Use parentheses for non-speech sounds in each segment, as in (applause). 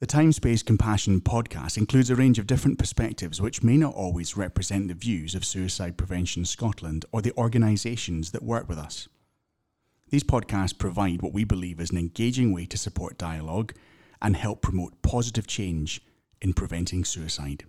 The Time Space Compassion podcast includes a range of different perspectives which may not always represent the views of Suicide Prevention Scotland or the organisations that work with us. These podcasts provide what we believe is an engaging way to support dialogue and help promote positive change in preventing suicide.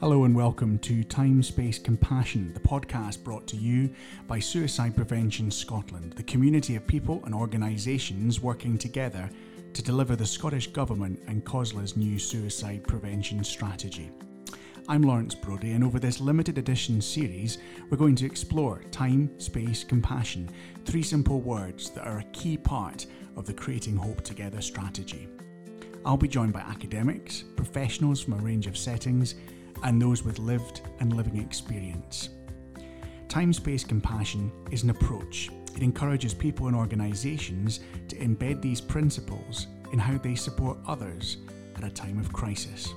Hello and welcome to Time Space Compassion, the podcast brought to you by Suicide Prevention Scotland, the community of people and organisations working together to deliver the Scottish Government and COSLA's new suicide prevention strategy. I'm Lawrence Broadie, and over this limited edition series, we're going to explore time, space, compassion, three simple words that are a key part of the Creating Hope Together strategy. I'll be joined by academics, professionals from a range of settings, and those with lived and living experience. Time space compassion is an approach. It encourages people and organisations to embed these principles in how they support others at a time of crisis.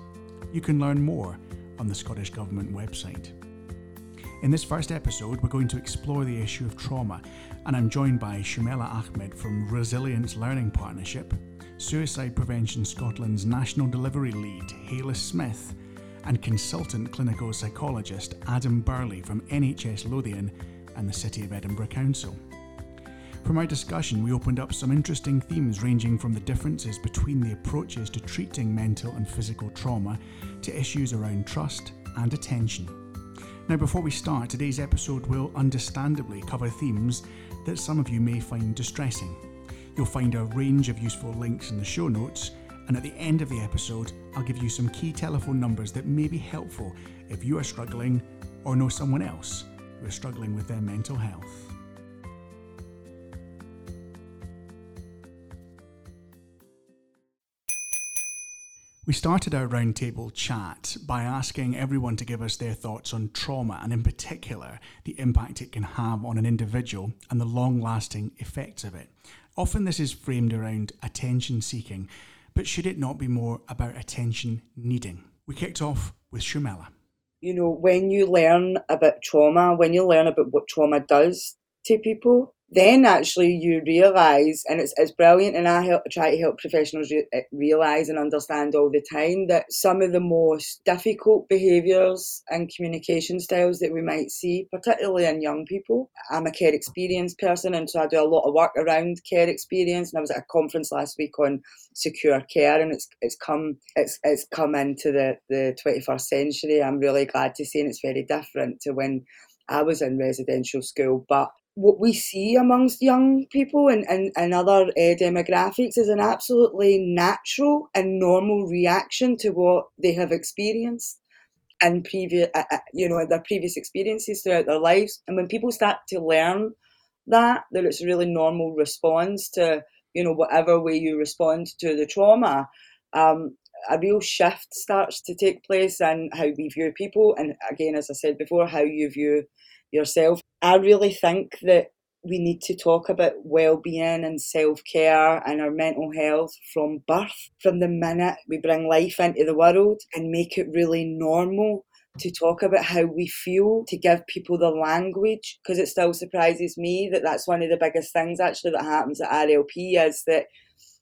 You can learn more on the Scottish Government website. In this first episode, we're going to explore the issue of trauma, and I'm joined by Shumela Ahmed from Resilience Learning Partnership, Suicide Prevention Scotland's National Delivery Lead, Haylis Smith, and consultant clinical psychologist Adam Burley from NHS Lothian and the City of Edinburgh Council. From our discussion, we opened up some interesting themes ranging from the differences between the approaches to treating mental and physical trauma to issues around trust and attention. Now, before we start, today's episode will understandably cover themes that some of you may find distressing. You'll find a range of useful links in the show notes, and at the end of the episode, I'll give you some key telephone numbers that may be helpful if you are struggling or know someone else who is struggling with their mental health. We started our roundtable chat by asking everyone to give us their thoughts on trauma and, in particular, the impact it can have on an individual and the long lasting effects of it. Often, this is framed around attention seeking, but should it not be more about attention needing? We kicked off with Shumela. You know, when you learn about trauma, when you learn about what trauma does to people, then actually you realize, and it's, it's brilliant, and I help, try to help professionals re- eh, realize and understand all the time that some of the most difficult behaviors and communication styles that we might see, particularly in young people. I'm a care experience person, and so I do a lot of work around care experience. And I was at a conference last week on secure care, and it's it's come it's it's come into the the 21st century. I'm really glad to see, and it's very different to when I was in residential school, but what we see amongst young people and, and, and other uh, demographics is an absolutely natural and normal reaction to what they have experienced and previous, uh, uh, you know, their previous experiences throughout their lives. And when people start to learn that, that it's a really normal response to, you know, whatever way you respond to the trauma, um, a real shift starts to take place in how we view people. And again, as I said before, how you view yourself. I really think that we need to talk about well-being and self-care and our mental health from birth from the minute we bring life into the world and make it really normal to talk about how we feel to give people the language because it still surprises me that that's one of the biggest things actually that happens at RLP is that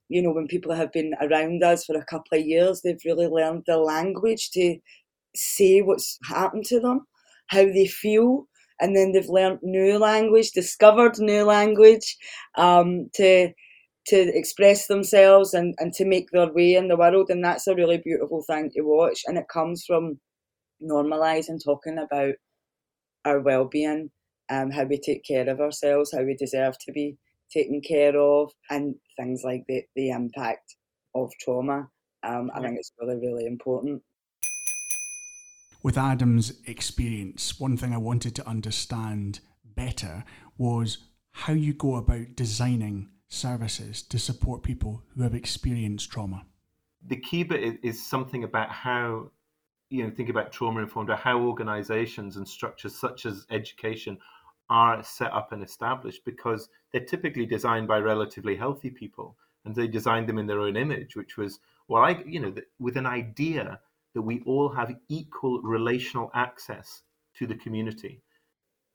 you know when people have been around us for a couple of years they've really learned the language to say what's happened to them how they feel and then they've learned new language, discovered new language um, to to express themselves and, and to make their way in the world. And that's a really beautiful thing to watch. And it comes from normalising talking about our well being, um, how we take care of ourselves, how we deserve to be taken care of, and things like the, the impact of trauma. Um, I think it's really, really important with Adam's experience, one thing I wanted to understand better was how you go about designing services to support people who have experienced trauma. The key bit is something about how, you know, think about trauma informed, or how organizations and structures such as education are set up and established because they're typically designed by relatively healthy people and they designed them in their own image, which was, well, I, you know, with an idea that we all have equal relational access to the community,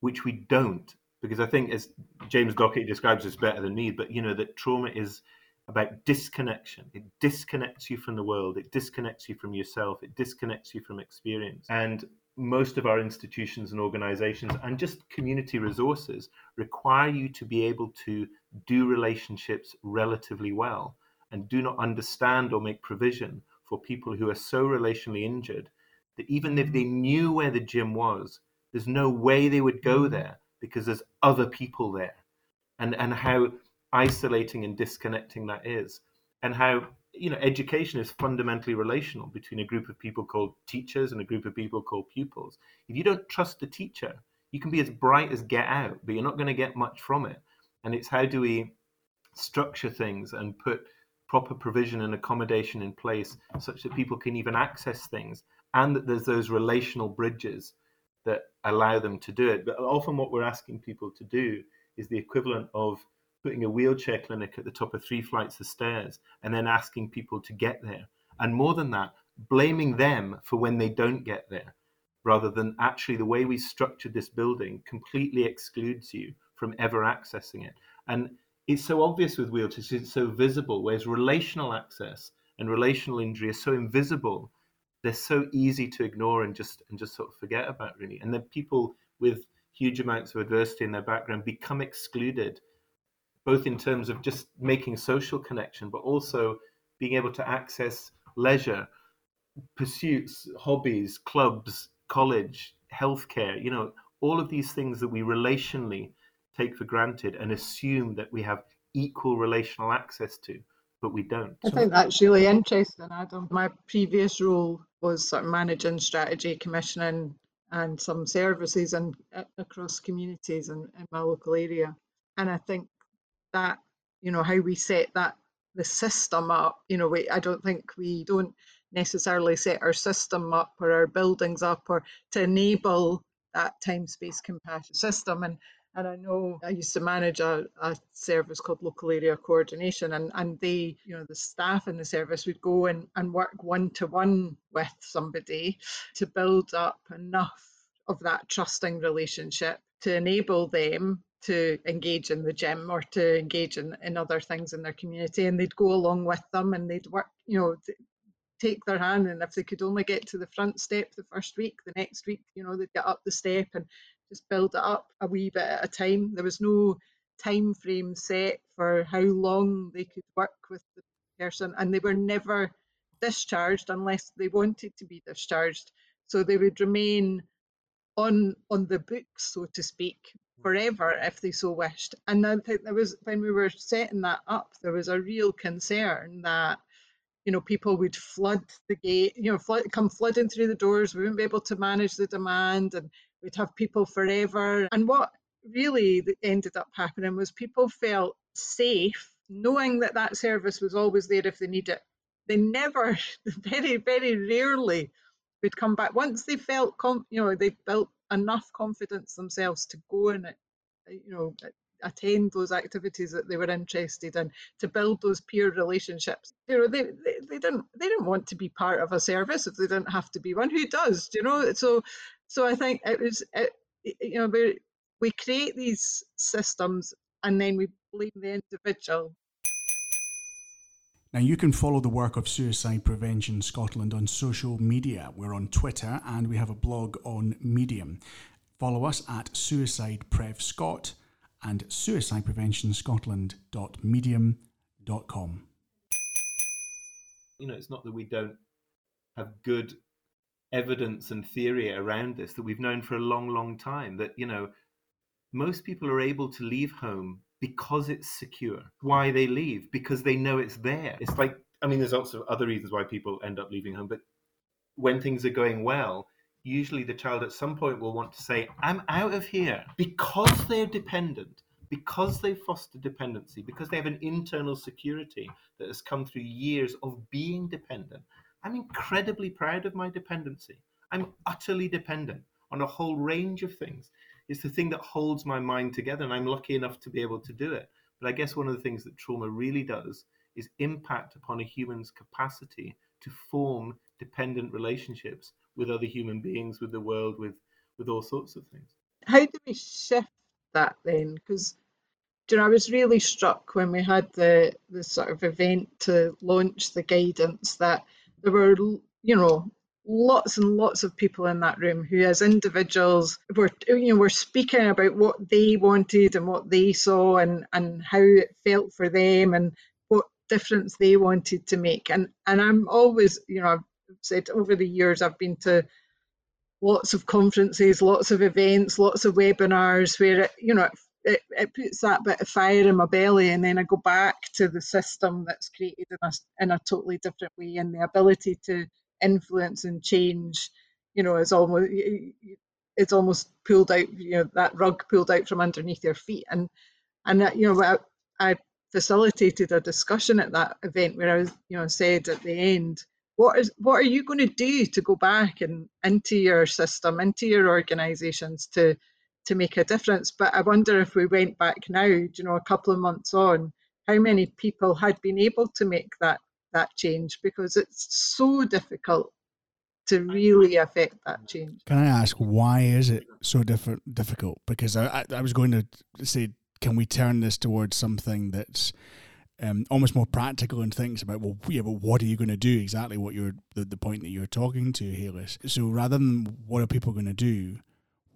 which we don't because I think as James Docherty describes this better than me, but you know that trauma is about disconnection. It disconnects you from the world. It disconnects you from yourself. It disconnects you from experience. And most of our institutions and organizations and just community resources require you to be able to do relationships relatively well and do not understand or make provision for people who are so relationally injured that even if they knew where the gym was, there's no way they would go there because there's other people there. And and how isolating and disconnecting that is. And how you know education is fundamentally relational between a group of people called teachers and a group of people called pupils. If you don't trust the teacher, you can be as bright as get out, but you're not going to get much from it. And it's how do we structure things and put proper provision and accommodation in place such that people can even access things and that there's those relational bridges that allow them to do it. But often what we're asking people to do is the equivalent of putting a wheelchair clinic at the top of three flights of stairs and then asking people to get there. And more than that, blaming them for when they don't get there, rather than actually the way we structured this building completely excludes you from ever accessing it. And it's so obvious with wheelchairs, it's so visible, whereas relational access and relational injury are so invisible they're so easy to ignore and just and just sort of forget about really and then people with huge amounts of adversity in their background become excluded both in terms of just making social connection but also being able to access leisure pursuits hobbies clubs college healthcare you know all of these things that we relationally take for granted and assume that we have equal relational access to but we don't. I think that's really interesting, Adam. My previous role was sort of managing strategy, commissioning, and some services and across communities in, in my local area. And I think that you know how we set that the system up. You know, we I don't think we don't necessarily set our system up or our buildings up or to enable that time space compassion system and and I know I used to manage a, a service called local area coordination, and, and they, you know, the staff in the service would go and, and work one to one with somebody to build up enough of that trusting relationship to enable them to engage in the gym or to engage in, in other things in their community. And they'd go along with them and they'd work, you know, take their hand and if they could only get to the front step the first week the next week you know they'd get up the step and just build it up a wee bit at a time. There was no time frame set for how long they could work with the person, and they were never discharged unless they wanted to be discharged. So they would remain on on the books, so to speak, forever if they so wished. And I think there was when we were setting that up, there was a real concern that you know people would flood the gate, you know, flood, come flooding through the doors. We wouldn't be able to manage the demand, and we'd have people forever. And what really ended up happening was people felt safe knowing that that service was always there if they need it. They never, (laughs) very, very rarely would come back once they felt, com- you know, they built enough confidence themselves to go and uh, uh, you know, attend those activities that they were interested in to build those peer relationships you know they, they, they didn't they didn't want to be part of a service if they didn't have to be one who does you know so so I think it was, it, you know, we, we create these systems and then we blame the individual. Now, you can follow the work of Suicide Prevention Scotland on social media. We're on Twitter and we have a blog on Medium. Follow us at Suicide Prev Scott and suicidepreventionscotland.medium.com. You know, it's not that we don't have good evidence and theory around this that we've known for a long, long time. That, you know, most people are able to leave home because it's secure. Why they leave? Because they know it's there. It's like, I mean, there's lots of other reasons why people end up leaving home, but when things are going well, usually the child at some point will want to say, I'm out of here because they're dependent, because they foster dependency, because they have an internal security that has come through years of being dependent. I'm incredibly proud of my dependency. I'm utterly dependent on a whole range of things. It's the thing that holds my mind together, and I'm lucky enough to be able to do it. But I guess one of the things that trauma really does is impact upon a human's capacity to form dependent relationships with other human beings, with the world, with with all sorts of things. How do we shift that then? Because you know, I was really struck when we had the the sort of event to launch the guidance that there were, you know, lots and lots of people in that room who, as individuals, were you know were speaking about what they wanted and what they saw and and how it felt for them and what difference they wanted to make. And and I'm always, you know, I've said over the years I've been to lots of conferences, lots of events, lots of webinars where it, you know it, it puts that bit of fire in my belly and then I go back to the system that's created in a, in a totally different way and the ability to influence and change you know is almost it's almost pulled out you know that rug pulled out from underneath your feet and and that, you know I, I facilitated a discussion at that event where I was you know said at the end what is what are you going to do to go back and into your system into your organizations to to make a difference. But I wonder if we went back now, you know, a couple of months on, how many people had been able to make that that change because it's so difficult to really affect that change. Can I ask why is it so different difficult? Because I, I, I was going to say, can we turn this towards something that's um, almost more practical and thinks about well, yeah, but what are you going to do? Exactly what you're the, the point that you're talking to, Haylis. So rather than what are people going to do,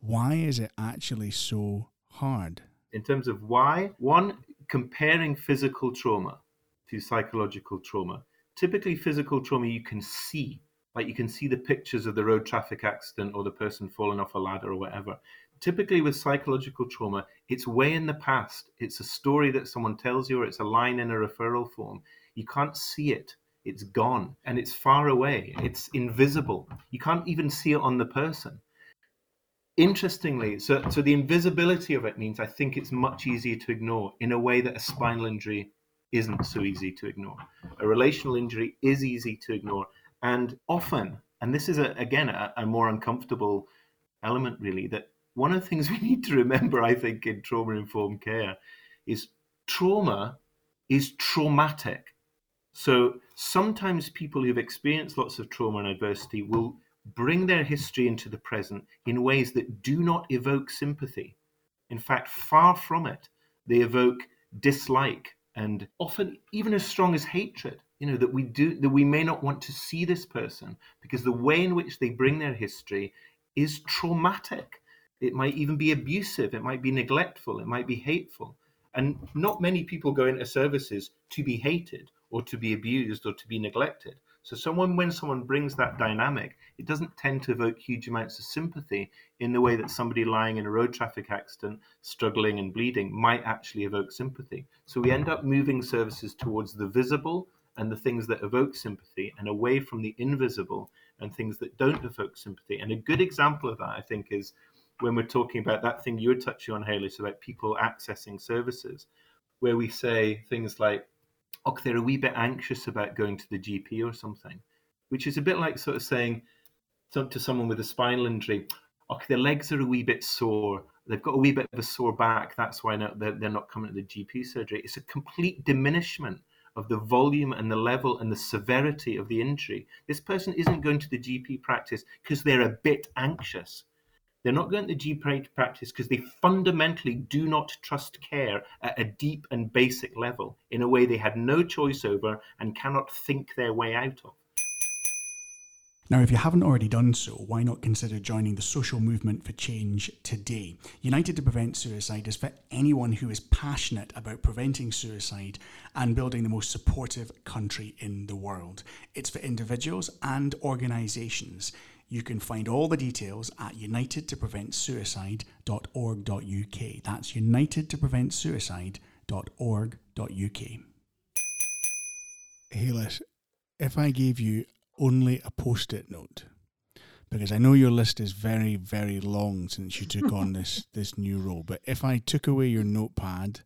why is it actually so hard? In terms of why, one, comparing physical trauma to psychological trauma. Typically, physical trauma you can see, like you can see the pictures of the road traffic accident or the person falling off a ladder or whatever. Typically, with psychological trauma, it's way in the past. It's a story that someone tells you, or it's a line in a referral form. You can't see it. It's gone and it's far away. It's invisible. You can't even see it on the person interestingly, so so the invisibility of it means I think it's much easier to ignore in a way that a spinal injury isn't so easy to ignore. A relational injury is easy to ignore, and often, and this is a, again a, a more uncomfortable element, really, that one of the things (laughs) we need to remember, I think, in trauma informed care is trauma is traumatic. So sometimes people who've experienced lots of trauma and adversity will bring their history into the present in ways that do not evoke sympathy. In fact, far from it, they evoke dislike and often even as strong as hatred. You know, that we do that we may not want to see this person because the way in which they bring their history is traumatic. It might even be abusive, it might be neglectful, it might be hateful. And not many people go into services to be hated or to be abused or to be neglected. So someone when someone brings that dynamic, it doesn't tend to evoke huge amounts of sympathy in the way that somebody lying in a road traffic accident, struggling and bleeding, might actually evoke sympathy. So we end up moving services towards the visible and the things that evoke sympathy and away from the invisible and things that don't evoke sympathy. And a good example of that, I think, is when we're talking about that thing you were touching on, Haley, so about people accessing services, where we say things like, oh, they're a wee bit anxious about going to the GP or something, which is a bit like sort of saying to, to someone with a spinal injury, oh, their legs are a wee bit sore. They've got a wee bit of a sore back. That's why not, they're, they're not coming to the GP surgery. It's a complete diminishment of the volume and the level and the severity of the injury. This person isn't going to the GP practice because they're a bit anxious. They're not going to GP practice because they fundamentally do not trust care at a deep and basic level in a way they had no choice over and cannot think their way out of. Now, if you haven't already done so, why not consider joining the social movement for change today? United to Prevent Suicide is for anyone who is passionate about preventing suicide and building the most supportive country in the world. It's for individuals and organisations. You can find all the details at unitedtopreventsuicide.org.uk. That's unitedtopreventsuicide.org.uk. Haylis, if I gave you only a post it note, because I know your list is very, very long since you took on (laughs) this, this new role, but if I took away your notepad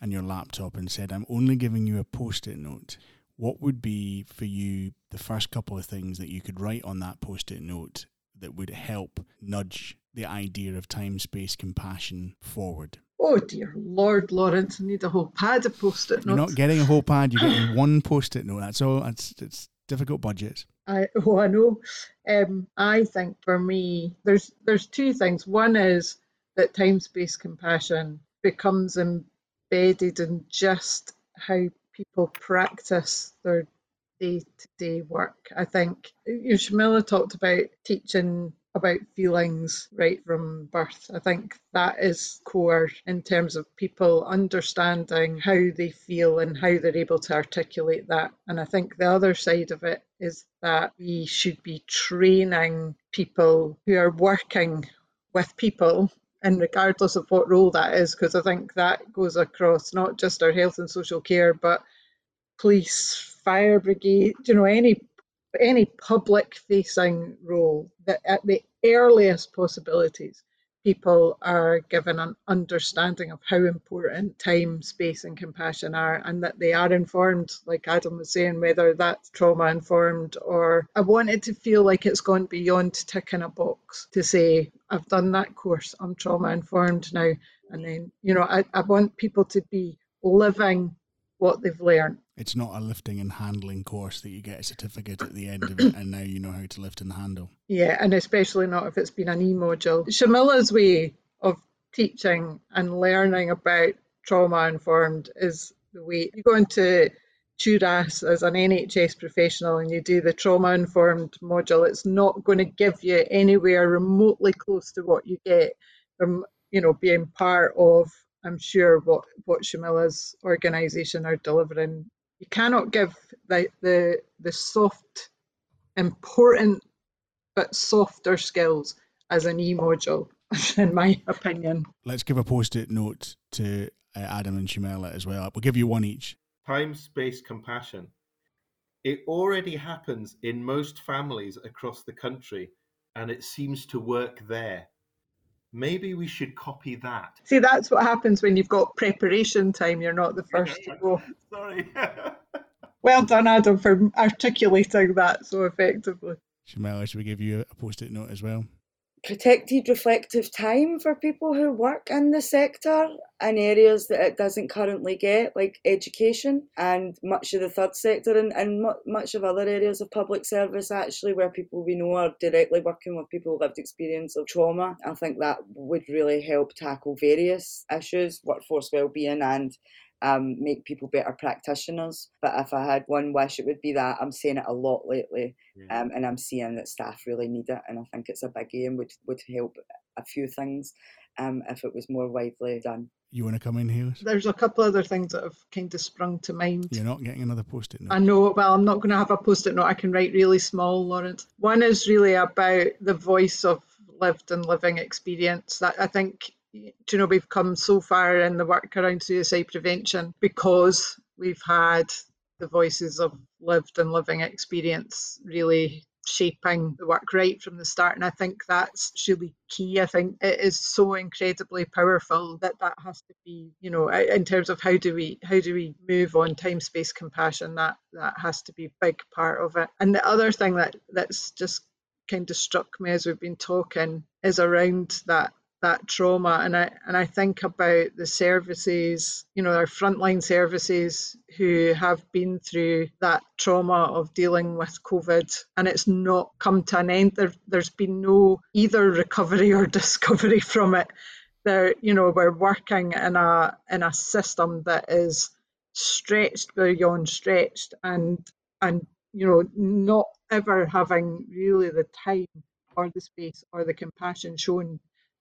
and your laptop and said, I'm only giving you a post it note, what would be for you the first couple of things that you could write on that post it note that would help nudge the idea of time space compassion forward? Oh dear Lord, Lawrence, I need a whole pad of post it notes. You're not getting a whole pad, you're getting (laughs) one post it note. That's all. It's, it's difficult budgets. I, oh, I know. Um, I think for me, there's there's two things. One is that time space compassion becomes embedded in just how people practice their day to day work. I think Shumela talked about teaching about feelings right from birth. I think that is core in terms of people understanding how they feel and how they're able to articulate that. And I think the other side of it is that we should be training people who are working with people and regardless of what role that is, because I think that goes across not just our health and social care, but police, fire brigade, you know, any any public facing role that at the earliest possibilities people are given an understanding of how important time, space, and compassion are, and that they are informed, like Adam was saying, whether that's trauma informed or I want it to feel like it's gone beyond ticking a box to say, I've done that course, I'm trauma informed now. And then, you know, I, I want people to be living what they've learned. It's not a lifting and handling course that you get a certificate at the end of it and now you know how to lift and handle. Yeah, and especially not if it's been an e module. Shumela's way of teaching and learning about trauma informed is the way you go into TURAS as an NHS professional and you do the trauma informed module, it's not going to give you anywhere remotely close to what you get from you know being part of I'm sure what what Shumela's organisation are delivering. You cannot give the the the soft, important but softer skills as an e module, (laughs) in my opinion. Let's give a post-it note to uh, Adam and Shumela as well. We'll give you one each. Time, space, compassion. It already happens in most families across the country, and it seems to work there maybe we should copy that. See, that's what happens when you've got preparation time. You're not the first to go. (laughs) Sorry. (laughs) well done, Adam, for articulating that so effectively. Shumela, should we give you a post it note as well? Protected reflective time for people who work in the sector in areas that it doesn't currently get, like education and much of the third sector and, and much of other areas of public service, actually, where people we know are directly working with people with lived experience of trauma. I think that would really help tackle various issues, workforce well-being and um, make people better practitioners. But if I had one wish, it would be that I'm saying it a lot lately, yeah. um, and I'm seeing that staff really need it, and I think it's a biggie and would would help a few things um, if it was more widely done. You want to come in here? There's a couple other things that have kind of sprung to mind. You're not getting another post-it note. I know. Well, I'm not going to have a post-it note. I can write really small, Lawrence. One is really about the voice of lived and living experience. That I think you know we've come so far in the work around suicide prevention because we've had the voices of lived and living experience really shaping the work right from the start. And i think that's really key. I think it is so incredibly powerful that that has to be you know in terms of how do we how do we move on? Time space compassion that that has to be a big part of it. And the other thing that that's just kind of struck me as we've been talking is around that that trauma and I and I think about the services, you know, our frontline services who have been through that trauma of dealing with COVID and it's not come to an end. There there's been no either recovery or (laughs) discovery from it. There, you know, we're working in a in a system that is stretched beyond stretched and and you know, not ever having really the time or the space or the compassion shown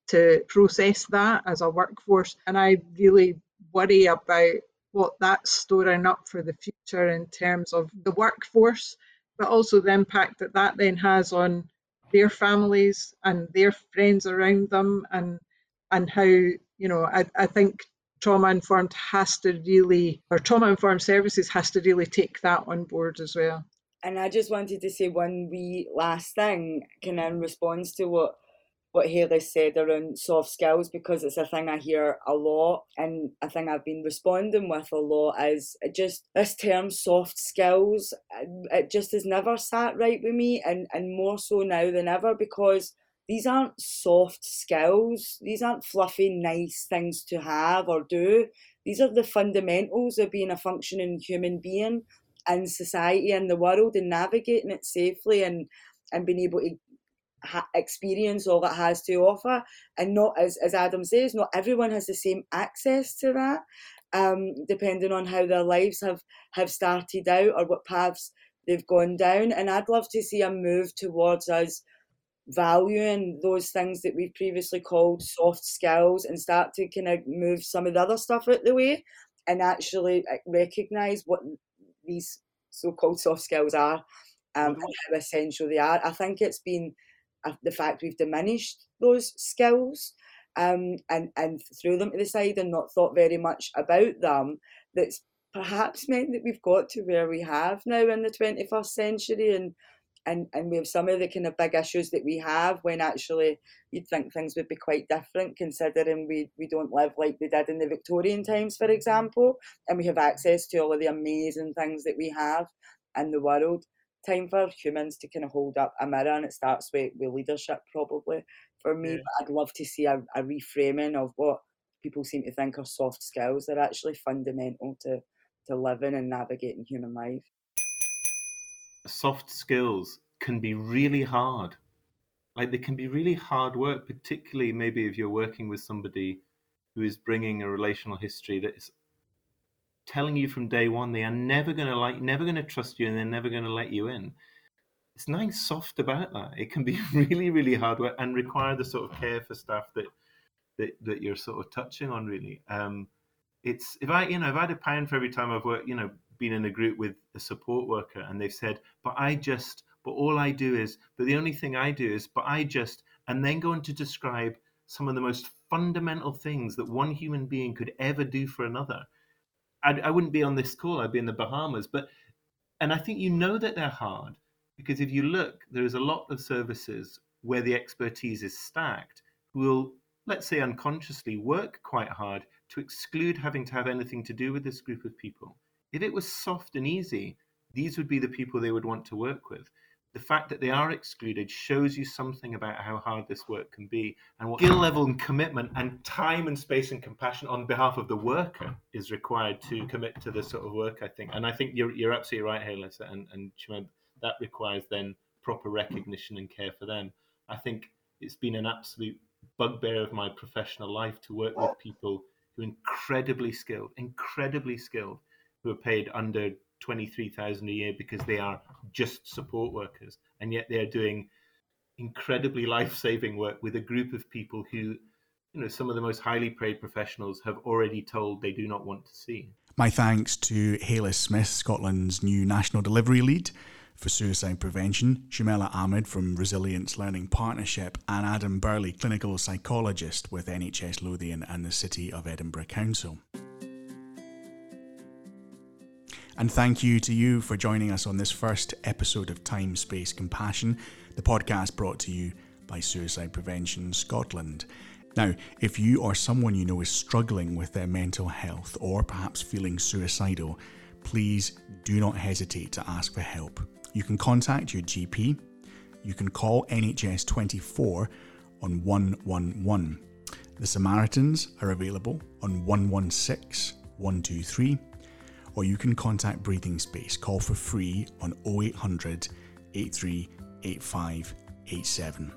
to process that as a workforce. And I really worry about what that's storing up for the future in terms of the workforce, but also the impact that that then has on their families and their friends around them and and how you know I, I think trauma informed has to really or trauma informed services has to really take that on board as well and i just wanted to say one wee last thing kind of in response to what what Haley said around soft skills because it's a thing I hear a lot and a thing I've been responding with a lot is just this term soft skills it just has never sat right with me and, and more so now than ever because these aren't soft skills these aren't fluffy nice things to have or do. These are the fundamentals of being a functioning human being in society and the world and navigating it safely and and being able to ha- experience all it has to offer. And not, as, as Adam says, not everyone has the same access to that, um, depending on how their lives have, have started out or what paths they've gone down. And I'd love to see a move towards us valuing those things that we've previously called soft skills and start to kind of move some of the other stuff out the way and actually recognize what these so-called soft skills are um, and how essential they are. I think it's been the fact we've diminished those skills um, and and threw them to the side and not thought very much about them. That's perhaps meant that we've got to where we have now in the 21st century and and and we have some of the kind of big issues that we have when actually you'd think things would be quite different considering we we don't live like they did in the Victorian times for example and we have access to all of the amazing things that we have in the world time for humans to kind of hold up a mirror and it starts with, with leadership probably for me yeah. but I'd love to see a, a reframing of what people seem to think are soft skills they're actually fundamental to to living and navigating human life soft skills can be really hard. Like they can be really hard work, particularly maybe if you're working with somebody who is bringing a relational history that is telling you from day one they are never going to like, never going to trust you, and they're never going to let you in. It's nothing soft about that. It can be (laughs) really, really hard work and require the sort of care for staff that that, that you're sort of touching on. Really, um, it's if I, you know, if I had a pound for every time I've worked, you know, been in a group with a support worker and they've said, but I just, but all I do is, but the only thing I do is, but I just, and then go on to describe some of the most fundamental things that one human being could ever do for another. I'd, I would not be on this call, I'd be in the Bahamas. But, and I think you know that they're hard because if you look, there is a lot of services where the expertise is stacked who will, let's say unconsciously, work quite hard to exclude having to have anything to do with this group of people. If it was soft and easy, these would be the people they would want to work with. The fact that they are excluded shows you something about how hard this work can be and what skill level and commitment and time and space and compassion on behalf of the worker is required to commit to this sort of work, I think. And I think you're, you're absolutely right, Halissa, and, and that requires then proper recognition and care for them. I think it's been an absolute bugbear of my professional life to work with people who are incredibly skilled, incredibly skilled, who are paid under 23,000 a year because they are just support workers and yet they are doing incredibly (laughs) life-saving work with a group of people who you know some of the most highly paid professionals have already told they do not want to see. My thanks to Haylis Smith, Scotland's new national delivery lead for suicide prevention, Shumela Ahmed from Resilience Learning Partnership, and Adam Burley, clinical psychologist with NHS Lothian and the City of Edinburgh Council. And thank you to you for joining us on this first episode of Time, Space, Compassion, the podcast brought to you by Suicide Prevention Scotland. Now, if you or someone you know is struggling with their mental health or perhaps feeling suicidal, please do not hesitate to ask for help. You can contact your GP, you can call NHS 24 on 111. The Samaritans are available on 116 123 or you can contact Breathing Space. Call for free on 0800 838587.